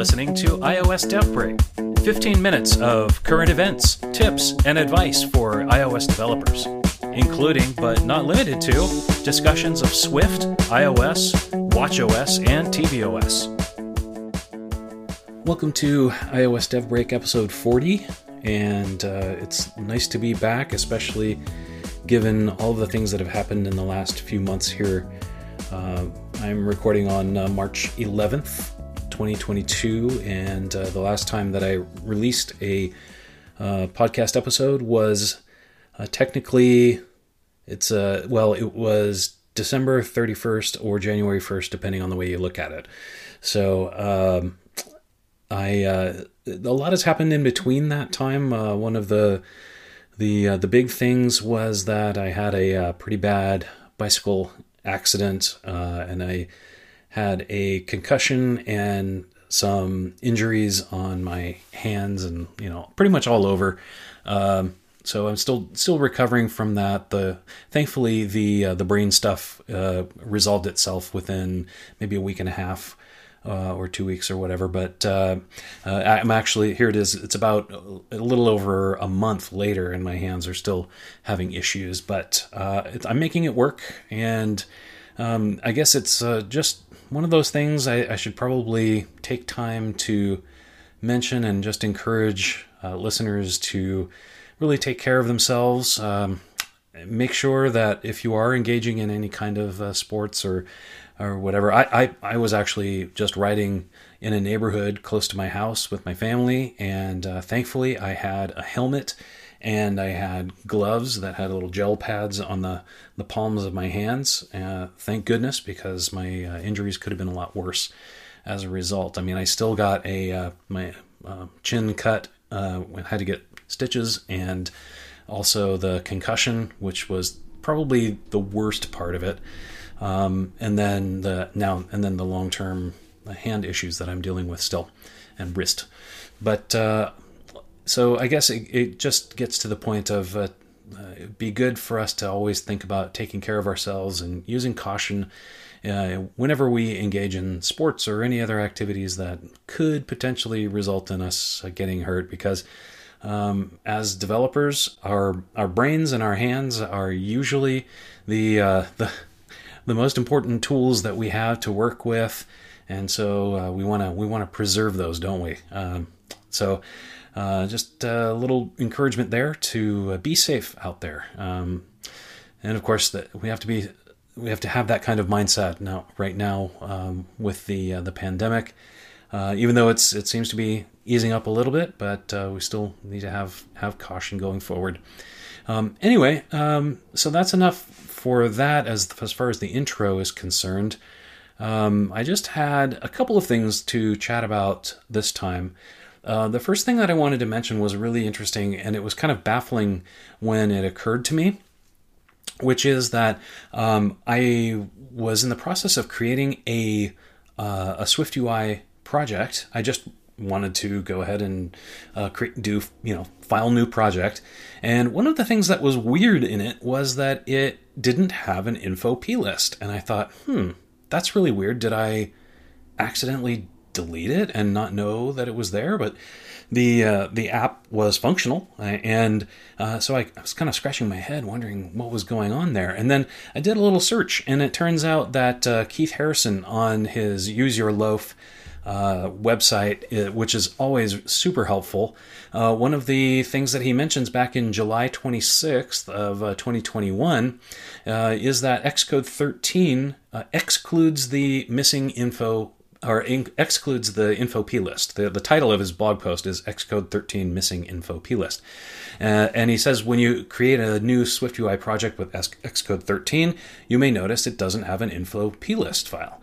listening to iOS Dev Break 15 minutes of current events, tips, and advice for iOS developers, including but not limited to discussions of Swift, iOS, watchOS, and tvOS. Welcome to iOS Dev Break episode 40, and uh, it's nice to be back, especially given all the things that have happened in the last few months here. Uh, I'm recording on uh, March 11th, 2022, and uh, the last time that I released a uh, podcast episode was uh, technically it's uh, well, it was December 31st or January 1st, depending on the way you look at it. So um, I uh, a lot has happened in between that time. Uh, one of the the the big things was that I had a pretty bad bicycle accident, uh, and I had a concussion and some injuries on my hands and you know pretty much all over. Um, so I'm still still recovering from that. The thankfully the uh, the brain stuff uh, resolved itself within maybe a week and a half. Uh, or two weeks or whatever, but uh, uh, I'm actually here. It is. It's about a little over a month later, and my hands are still having issues. But uh, I'm making it work, and um, I guess it's just one of those things I, I, should probably take time to mention and just encourage uh, listeners to really take care of themselves. Um, make sure that if you are engaging in any kind of uh, sports or or whatever, I, I, I was actually just riding in a neighborhood close to my house with my family, and uh, thankfully I had a helmet and I had gloves that had little gel pads on the, the palms of my hands. Uh, thank goodness, because my uh, injuries could have been a lot worse as a result. I mean, I still got a uh, my uh, chin cut. Uh, had to get stitches, and also the concussion, which was probably the worst part of it. Um, and then the now and then the long term hand issues that I'm dealing with still, and wrist. But uh, so I guess it, it, just gets to the point of uh, uh, be good for us to always think about taking care of ourselves and using caution uh, whenever we engage in sports or any other activities that could potentially result in us getting hurt because um, as developers our our brains and our hands are usually the uh, the the most important tools that we have to work with. And so uh, we want to we want to preserve those don't we? Um, so uh, just a little encouragement there to uh, be safe out there. Um, and of course, that we have to be we have to have that kind of mindset now right now um, with the uh, the pandemic. Even though it's it seems to be easing up a little bit, but we still need to have have caution going forward. Um, anyway, um, so that's enough for that as as far as the intro is concerned. Um, I just had a couple of things to chat about this time. Uh, the first thing that I wanted to mention was really interesting, and it was kind of baffling when it occurred to me, which is that um, I was in the process of creating a uh, a Swift UI project. I just wanted to go ahead and uh, create, do you know file new project, and one of the things that was weird in it was that it didn't have an info plist, and I thought, hmm, that's really weird. Did I accidentally delete it and not know that it was there, but the uh, the app was functional, and uh, so I, I, was kind of scratching my head, wondering what was going on there. And then I did a little search, and it turns out that uh, Keith Harrison on his Use Your Loaf uh, website, uh, which is always super helpful. Uh, one of the things that he mentions back in July 26th of 2021 is that Xcode 13 excludes the missing info or excludes the info plist. The, the title of his blog post is Xcode 13 Missing Info plist. Uh, and he says when you create a new SwiftUI project with Xcode 13, you may notice it doesn't have an info plist file.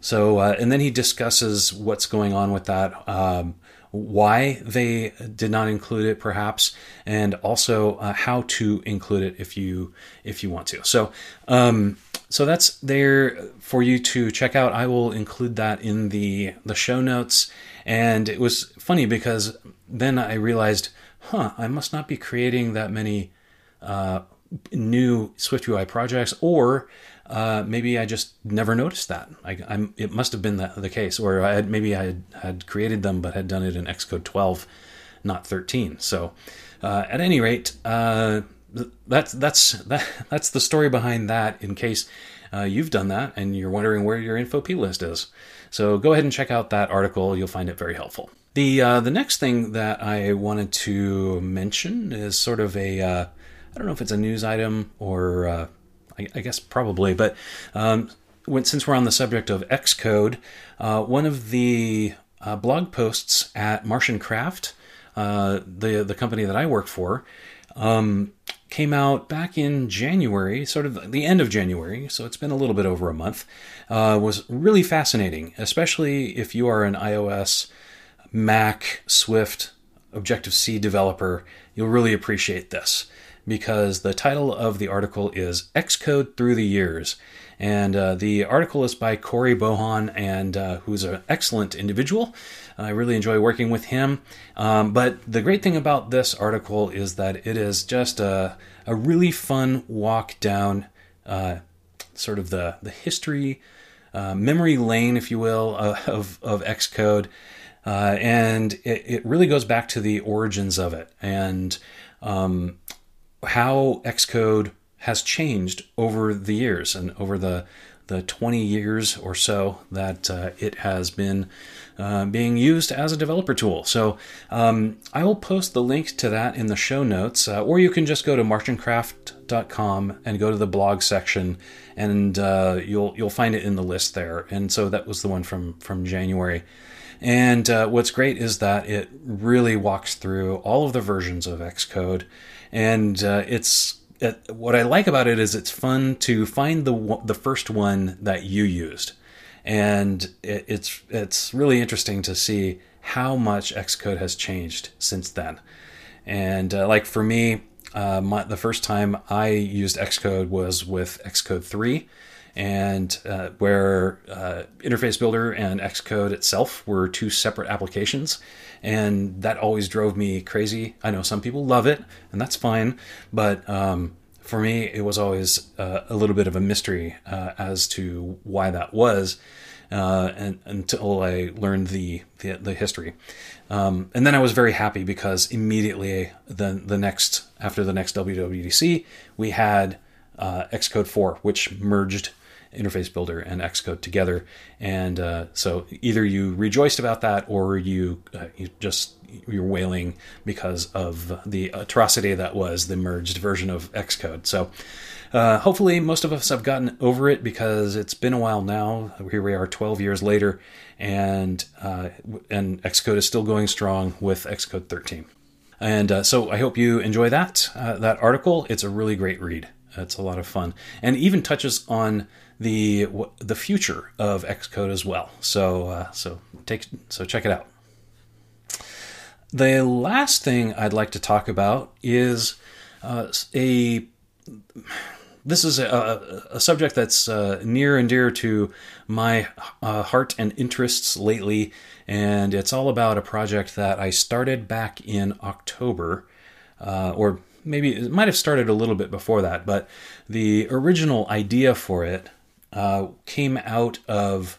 So, uh, and then he discusses what's going on with that, um, why they did not include it, perhaps, and also uh, how to include it if you if you want to. So, um, so that's there for you to check out. I will include that in the the show notes. And it was funny because then I realized, huh, I must not be creating that many uh, new SwiftUI projects, or uh, maybe I just never noticed that. I, it must have been the, the case, or I had, maybe I had, had, created them but had done it in Xcode 12, not 13. So, uh, at any rate, uh, that's that's that, that's the story behind that. In case uh, you've done that and you're wondering where your info p list is, so go ahead and check out that article. You'll find it very helpful. The uh, the next thing that I wanted to mention is sort of a uh, I don't know if it's a news item or uh, I, I, guess probably, but um, when, since we're on the subject of Xcode, uh, one of the uh, blog posts at MartianCraft, the the company that I work for, um, came out back in January, sort of the end of January, so it's been a little bit over a month. Uh, was really fascinating, especially if you are an iOS, Mac, Swift, Objective C developer. You'll really appreciate this because the title of the article is Xcode Through the Years. And uh, the article is by Cory Bohon, and uh, who's an excellent individual. I really enjoy working with him. Um, but the great thing about this article is that it is just a, a really fun walk down uh, sort of the, the history, uh, memory lane, if you will, uh, of, of Xcode. Uh, and it, it, really goes back to the origins of it. And um, how Xcode has changed over the years and over the the 20 years or so that uh, it has been uh, being used as a developer tool. So um, I will post the link to that in the show notes, uh, or you can just go to martiancraft.com and go to the blog section, and uh, you'll you'll find it in the list there. And so that was the one from from January. And uh, what's great is that it really walks through all of the versions of Xcode and uh, it's it, what I like about it is it's fun to find the the first one that you used, and it, it's it's really interesting to see how much Xcode has changed since then. And uh, like for me, uh, my, the first time I used Xcode was with Xcode three, and uh, where uh, Interface Builder and Xcode itself were two separate applications and that always drove me crazy. I know some people love it, and that's fine, but um, for me, it was always uh, a little bit of a mystery uh, as to why that was, uh, and until I learned the the, the history. Um, and then I was very happy because immediately the the next after the next WWDC we had uh, Xcode 4, which merged Interface Builder and Xcode together. And uh, so either you rejoiced about that or you uh, you just you're wailing because of the atrocity that was the merged version of Xcode. So uh, hopefully most of us have gotten over it because it's been a while now. Here we are 12 years later, and uh, and Xcode is still going strong with Xcode 13. And uh, so I hope you enjoy that uh, that article. It's a really great read. It's a lot of fun, and even touches on the the future of Xcode as well. So uh, so take so check it out. The last thing I'd like to talk about is uh, a this is a, a subject that's uh, near and dear to my uh, heart and interests lately, and it's all about a project that I started back in October, uh, or maybe it might have started a little bit before that, but the original idea for it uh, came out of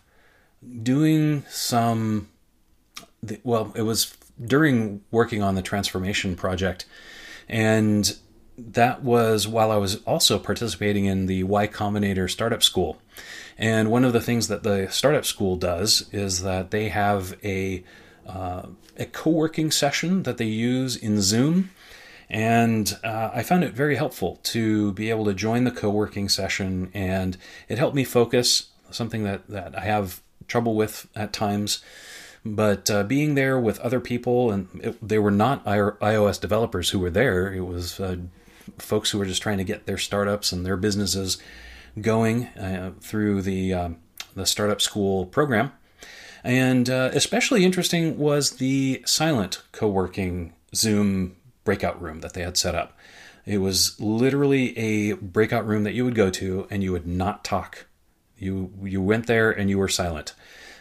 doing some. Well, it was during working on the transformation project, and that was while I was also participating in the Y Combinator Startup School. And one of the things that the startup school does is that they have a uh, a co-working session that they use in Zoom and uh, I found it very helpful to be able to join the co working session, and it helped me focus, something that, that I have trouble with at times. But uh, being there with other people, and it, they were not iOS developers who were there, it was uh, folks who were just trying to get their startups and their businesses going uh, through the, um, the startup school program. And uh, especially interesting was the silent co working Zoom breakout room that they had set up. It was literally a breakout room that you would go to and you would not talk. You you went there and you were silent.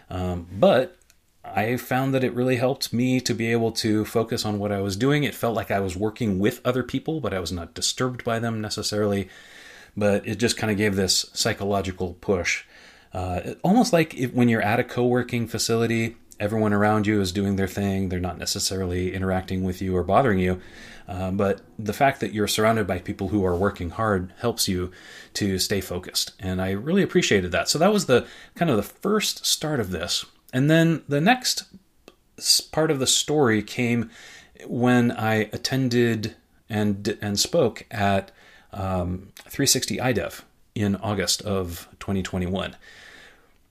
Um, but I found that it really helped me to be able to focus on what I was doing. It felt like I was working with other people, but I was not disturbed by them necessarily. but it just kind of gave this psychological push. Uh, almost like if, when you're at a co working facility, everyone around you is doing their thing, they're not necessarily interacting with you or bothering you. Uh, but the fact that you're surrounded by people who are working hard helps you to stay focused. And I really appreciated that. So that was the kind of the first start of this. And then the next part of the story came when I attended and and spoke at um, 360 iDev in August of 2021.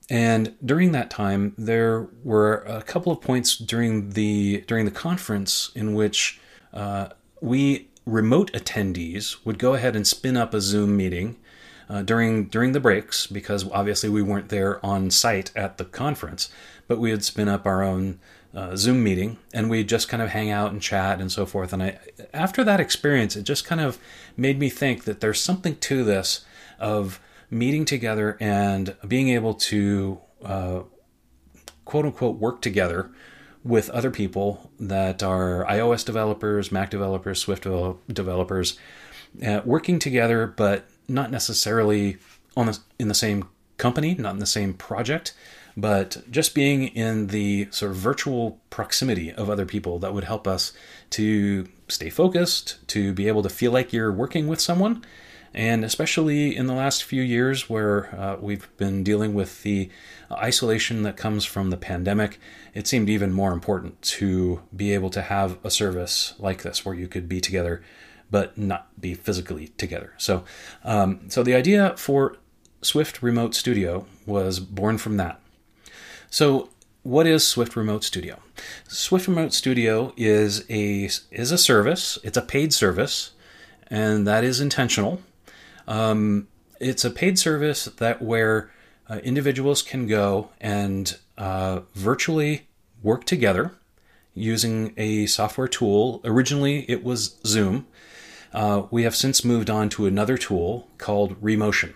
And during that time, there were a couple of points during the during the conference in which uh, we remote attendees would go ahead and spin up a Zoom meeting uh, during during the breaks because obviously we weren't there on site at the conference, but we would spin up our own uh, Zoom meeting and we just kind of hang out and chat and so forth. And I, after that experience, it just kind of made me think that there's something to this of meeting together and being able to uh, quote unquote work together with other people that are iOS developers, Mac developers, Swift developers, uh, working together, but not necessarily on the, in the same company, not in the same project, but just being in the sort of virtual proximity of other people that would help us to stay focused, to be able to feel like you're working with someone, and especially in the last few years where uh, we've been dealing with the isolation that comes from the pandemic, it seemed even more important to be able to have a service like this where you could be together but not be physically together. So, um, so the idea for Swift Remote Studio was born from that. So, what is Swift Remote Studio? Swift Remote Studio is a is a service. It's a paid service, and that is intentional. Um, it's a paid service that where uh, individuals can go and uh, virtually work together using a software tool. Originally, it was Zoom. Uh, we have since moved on to another tool called Remotion.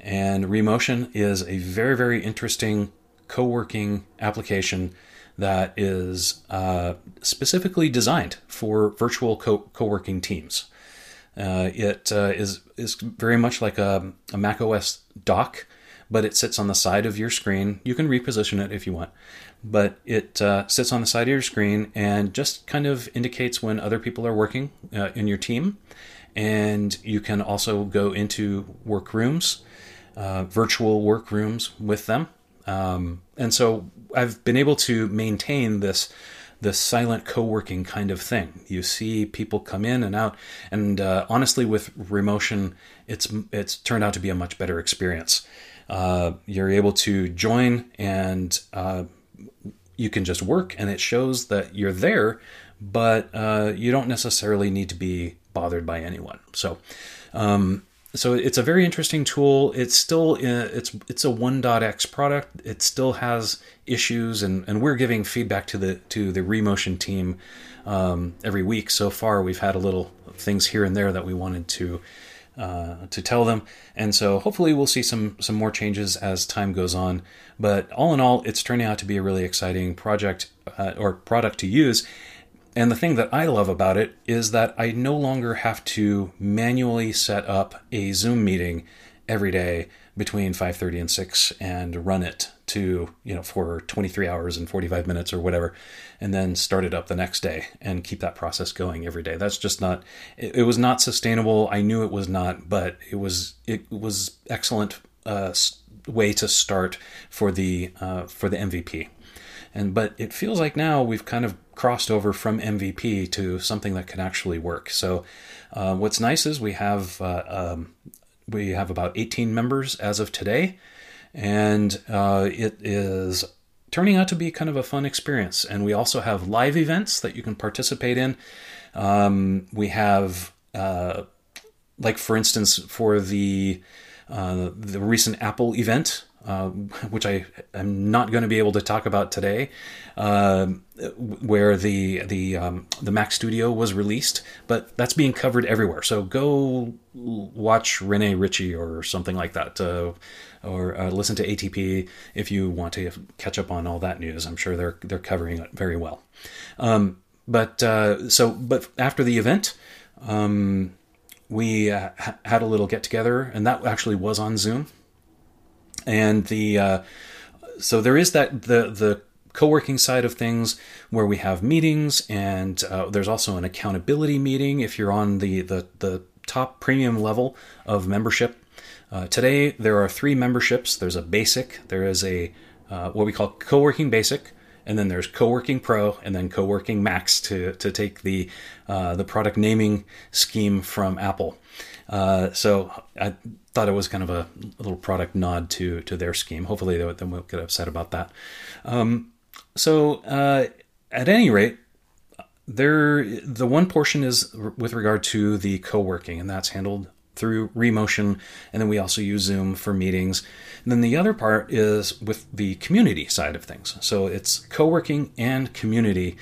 And Remotion is a very, very interesting co working application that is uh, specifically designed for virtual co working teams. Uh, it uh, is is very much like a, a Mac OS dock, but it sits on the side of your screen. You can reposition it if you want, but it uh, sits on the side of your screen and just kind of indicates when other people are working uh, in your team. And you can also go into workrooms, uh, virtual workrooms with them. Um, and so I've been able to maintain this the silent co-working kind of thing. You see people come in and out, and uh, honestly, with Remotion, it's it's turned out to be a much better experience. Uh, you're able to join, and uh, you can just work, and it shows that you're there, but uh, you don't necessarily need to be bothered by anyone. So. Um, so it's a very interesting tool. It's still uh, it's it's a 1.x product. It still has issues, and, and we're giving feedback to the to the Remotion team um, every week. So far, we've had a little things here and there that we wanted to uh, to tell them, and so hopefully we'll see some some more changes as time goes on. But all in all, it's turning out to be a really exciting project uh, or product to use. And the thing that I love about it is that I no longer have to manually set up a Zoom meeting every day between 5:30 and 6 and run it to, you know, for 23 hours and 45 minutes or whatever and then start it up the next day and keep that process going every day. That's just not it, was not sustainable. I knew it was not, but it was it was excellent uh, way to start for the uh, for the MVP. And but it feels like now we've kind of crossed over from MVP to something that can actually work. So uh, what's nice is we have uh, um, we have about 18 members as of today, and uh, it is turning out to be kind of a fun experience. And we also have live events that you can participate in. Um, we have uh, like for instance for the uh, the recent Apple event uh, which I am not going to be able to talk about today, uh, where the the um, the Mac Studio was released, but that's being covered everywhere. So go watch Rene Ritchie or something like that, uh, or uh, listen to ATP if you want to catch up on all that news. I'm sure they're they're covering it very well. Um, but uh, so, but after the event. Um, we uh, had a little get together, and that actually was on Zoom. And the uh, so there is that the the co-working side of things where we have meetings and uh, there's also an accountability meeting if you're on the the, the top premium level of membership. Uh, today there are three memberships. There's a basic there is a uh, what we call co-working basic and then there's co-working pro and then co-working max to, to take the uh, the product naming scheme from apple. Uh, so I thought it was kind of a little product nod to to their scheme. Hopefully, they, they won't get upset about that. Um, so, uh, at any rate, there the one portion is with regard to the co-working, and that's handled through Remotion, and then we also use Zoom for meetings. And then the other part is with the community side of things. So it's co-working and community.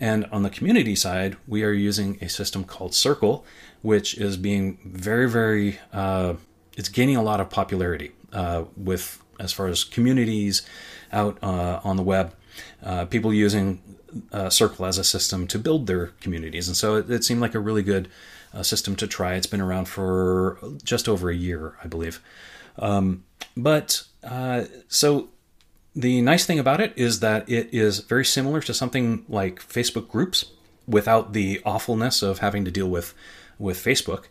And on the community side, we are using a system called Circle, which is being very, very, uh, it's gaining a lot of popularity uh, with as far as communities out uh, on the web uh, people using uh, Circle as a system to build their communities. And so it, it seemed like a really good uh, system to try. It's been around for just over a year, I believe. Um, but uh, so the nice thing about it is that it is very similar to something like Facebook groups without the awfulness of having to deal with with Facebook.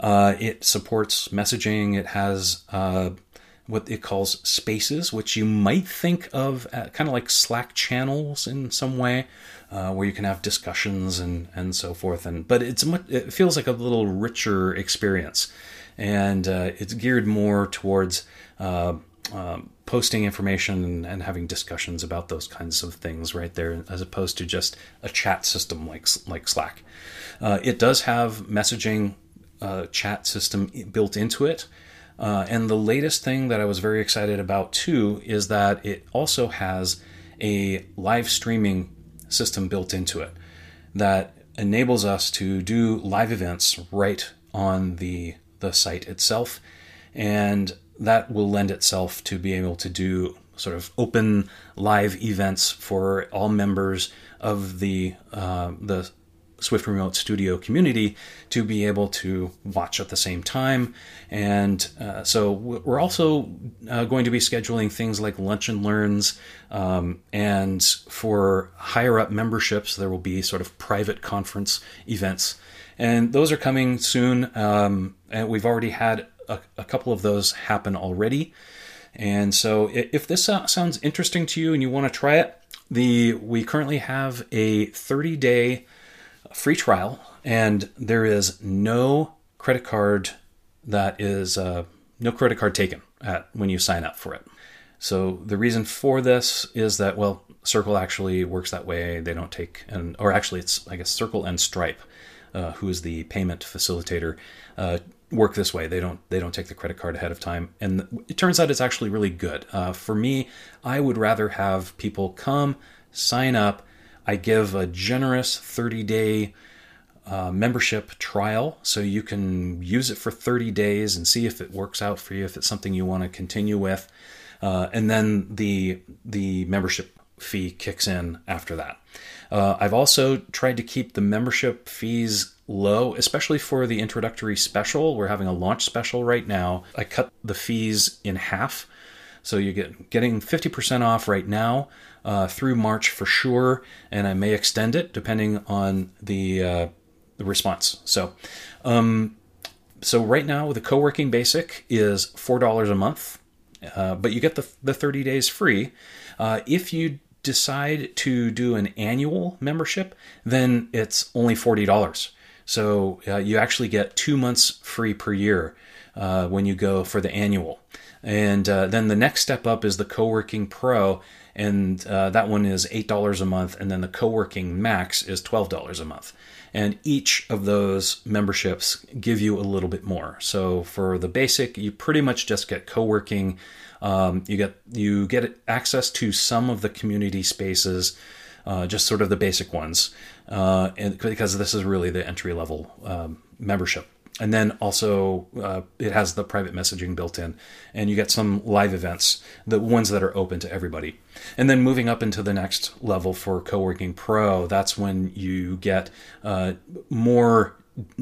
Uh, it supports messaging. It has uh, what it calls spaces, which you might think of kind of like Slack channels in some way, uh, where you can have discussions and and so forth. And but it's much, it feels like a little richer experience, and uh, it's geared more towards uh, um, posting information and, and, having discussions about those kinds of things right there, as opposed to just a chat system like like Slack. Uh, it does have messaging uh, chat system built into it. Uh, and the latest thing that I was very excited about too is that it also has a live streaming system built into it that enables us to do live events right on the the site itself and that will lend itself to be able to do sort of open live events for all members of the uh, the Swift Remote Studio community to be able to watch at the same time. And uh, so we're also uh, going to be scheduling things like lunch and learns. Um, and for higher up memberships, there will be sort of private conference events. And those are coming soon. Um, and we've already had a, a couple of those happen already. And so if this sounds interesting to you and you want to try it, the we currently have a 30 day free trial, and there is no credit card that is uh, no credit card taken at when you sign up for it. So the reason for this is that well, Circle actually works that way. They don't take and or actually it's I guess Circle and Stripe, uh, who is the payment facilitator, uh, work this way. They don't they don't take the credit card ahead of time, and it turns out it's actually really good. Uh, for me, I would rather have people come sign up I give a generous 30 day uh, membership trial so you can use it for 30 days and see if it works out for you, if it's something you want to continue with. Uh, and then the, the membership fee kicks in after that. Uh, I've also tried to keep the membership fees low, especially for the introductory special. We're having a launch special right now. I cut the fees in half. So you get getting 50% off right now uh, through March for sure, and I may extend it depending on the uh, the response. So, um, so right now the co-working basic is four dollars a month, uh, but you get the the thirty days free. Uh, if you decide to do an annual membership, then it's only forty dollars. So uh, you actually get two months free per year uh, when you go for the annual. And uh, then the next step up is the Co-working Pro, and uh, that one is $8 a month and then the co-working max is $12 a month. And each of those memberships give you a little bit more. So for the basic you pretty much just get co-working. Um, you get you get access to some of the community spaces uh, just sort of the basic ones uh, and because this is really the entry level um, membership and then also uh, it has the private messaging built in and you get some live events the ones that are open to everybody and then moving up into the next level for co-working pro that's when you get uh, more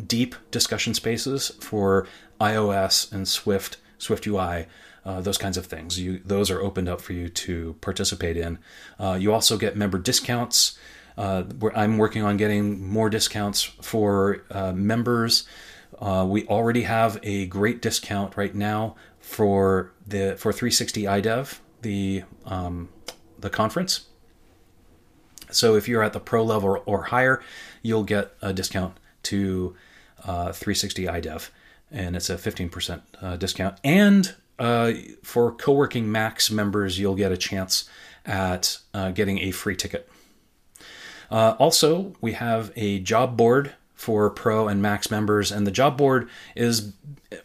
deep discussion spaces for iOS and Swift, Swift UI, uh, those kinds of things. You, those are opened up for you to participate in. Uh, you also get member discounts. Uh, I'm working on getting more discounts for uh, members. Uh, we already have a great discount right now for the for 360 iDev, the um, the conference. So if you're at the pro level or higher, you'll get a discount to uh, 360 iDev, and it's a 15% uh, discount. And uh, for co-working Max members, you'll get a chance at uh, getting a free ticket. Uh, also, we have a job board for Pro and Max members, and the job board is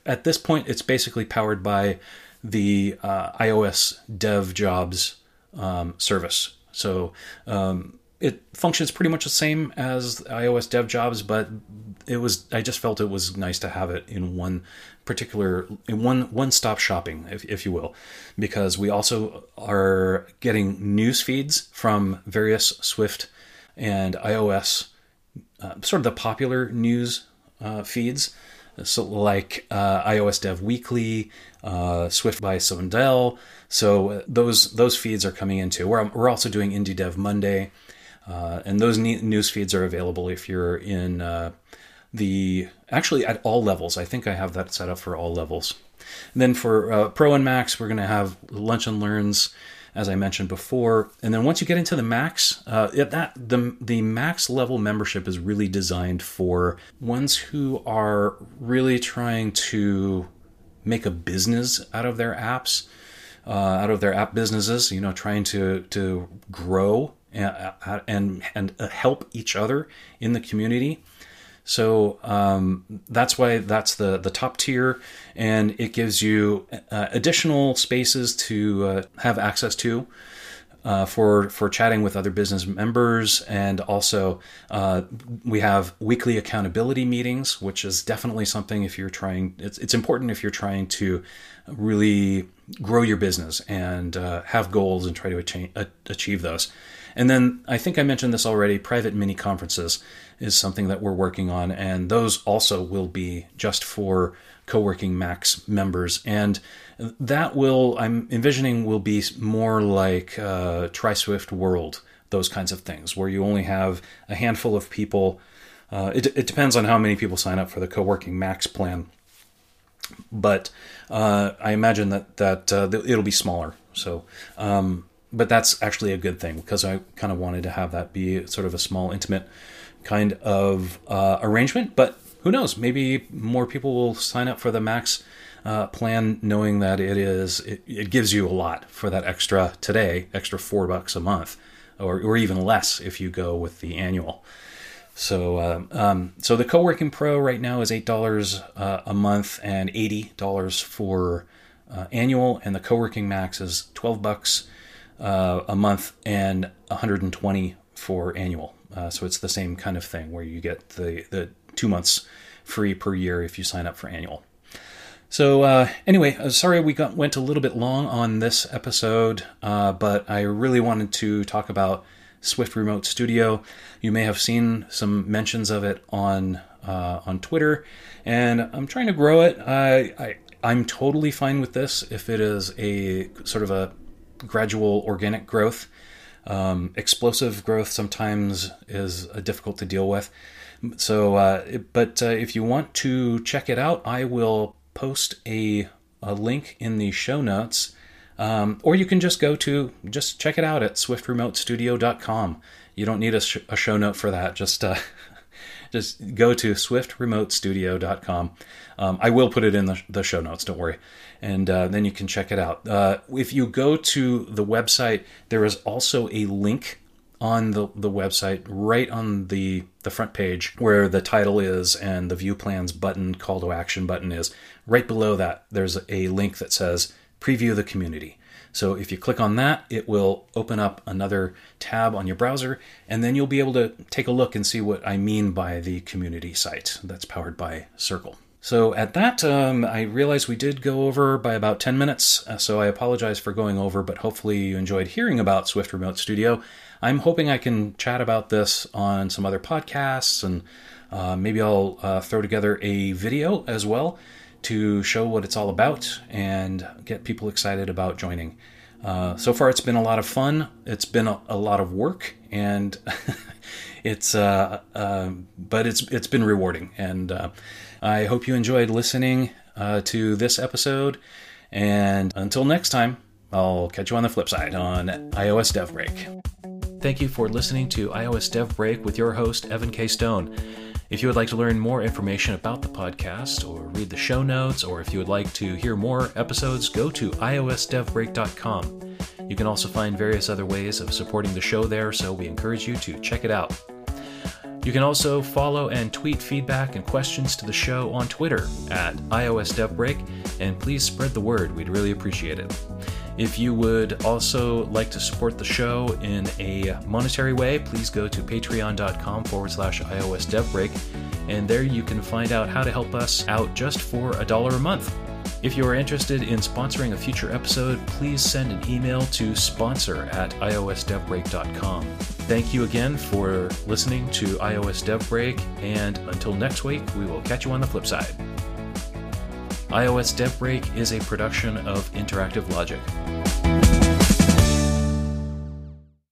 at this point it's basically powered by the uh, iOS Dev Jobs um, service. So um, it functions pretty much the same as iOS Dev Jobs, but it was I just felt it was nice to have it in one particular in one one stop shopping, if, if you will, because we also are getting news feeds from various Swift and iOS, uh, sort of the popular news uh, feeds. So, like uh, iOS Dev Weekly, uh, Swift by Sundell. So uh, those those feeds are coming into. We're we're also doing Indie Dev Monday, and those news feeds are available if you're in the actually at all levels. I think I have that set up for all levels. And then for Pro and Max, we're going to have lunch and learns, as I mentioned before. And then once you get into the Max, uh, that the the Max level membership is really designed for ones who are really trying to make a business out of their apps, uh, out of their app businesses. You know, trying to to grow and uh, and, and help each other in the community. So um, that's why that's the the top tier, and it gives you uh, additional spaces to uh, have access to. Uh, for for chatting with other business members, and also uh, we have weekly accountability meetings, which is definitely something if you're trying. It's it's important if you're trying to really grow your business and uh, have goals and try to achieve, achieve those. And then I think I mentioned this already. Private mini conferences is something that we're working on, and those also will be just for co-working Max members, and that will I'm envisioning will be more like uh, TrySwift World, those kinds of things, where you only have a handful of people. Uh, it, it depends on how many people sign up for the co-working Max plan, but uh, I imagine that that uh, it'll be smaller. So. Um, but that's actually a good thing because I kind of wanted to have that be sort of a small, intimate kind of uh, arrangement. But who knows? Maybe more people will sign up for the max uh, plan, knowing that it is it, it, gives you a lot for that extra today, extra four bucks a month, or or even less if you go with the annual. So, um, um, so the co-working pro right now is eight dollars uh, a month and eighty dollars for uh, annual, and the co-working max is twelve bucks uh, a month and 120 for annual. Uh, so it's the same kind of thing where you get the, the two months free per year if you sign up for annual. So uh, anyway, uh, sorry we got went a little bit long on this episode, uh, but I really wanted to talk about Swift Remote Studio. You may have seen some mentions of it on uh, on Twitter, and I'm trying to grow it. I, I I'm totally fine with this if it is a sort of a gradual organic growth. Um, explosive growth sometimes is uh, difficult to deal with. So, uh, but uh, if you want to check it out, I will post a, a link in the show notes. Um, or you can just go to, just check it out at swiftremotestudio.com. You don't need a, sh- a show note for that. Just uh, just go to swiftremotestudio.com. Um, I will put it in the, the show notes, don't worry. And uh, then you can check it out. Uh, if you go to the website, there is also a link on the, the website right on the, the front page where the title is and the view plans button, call to action button is. Right below that, there's a link that says preview the community. So if you click on that, it will open up another tab on your browser, and then you'll be able to take a look and see what I mean by the community site that's powered by Circle. So at that, um, I realized we did go over by about 10 minutes, uh, so I apologize for going over, but hopefully you enjoyed hearing about Swift Remote Studio. I'm hoping I can chat about this on some other podcasts, and uh, maybe I'll uh, throw together a video as well to show what it's all about and get people excited about joining. Uh, so far, it's been a lot of fun. It's been a, a lot of work, and it's uh, uh, but it's it's been rewarding. And uh, I hope you enjoyed listening uh, to this episode. And until next time, I'll catch you on the flip side on iOS Dev Break. Thank you for listening to iOS Dev Break with your host, Evan K. Stone. If you would like to learn more information about the podcast or read the show notes, or if you would like to hear more episodes, go to iosdevbreak.com. You can also find various other ways of supporting the show there, so we encourage you to check it out. You can also follow and tweet feedback and questions to the show on Twitter at iOS DevBreak, and please spread the word. We'd really appreciate it. If you would also like to support the show in a monetary way, please go to patreon.com forward slash iOS DevBreak, and there you can find out how to help us out just for a dollar a month. If you are interested in sponsoring a future episode, please send an email to sponsor at iosdevbreak.com. Thank you again for listening to iOS Dev Break, and until next week, we will catch you on the flip side iOS Dev Break is a production of Interactive Logic.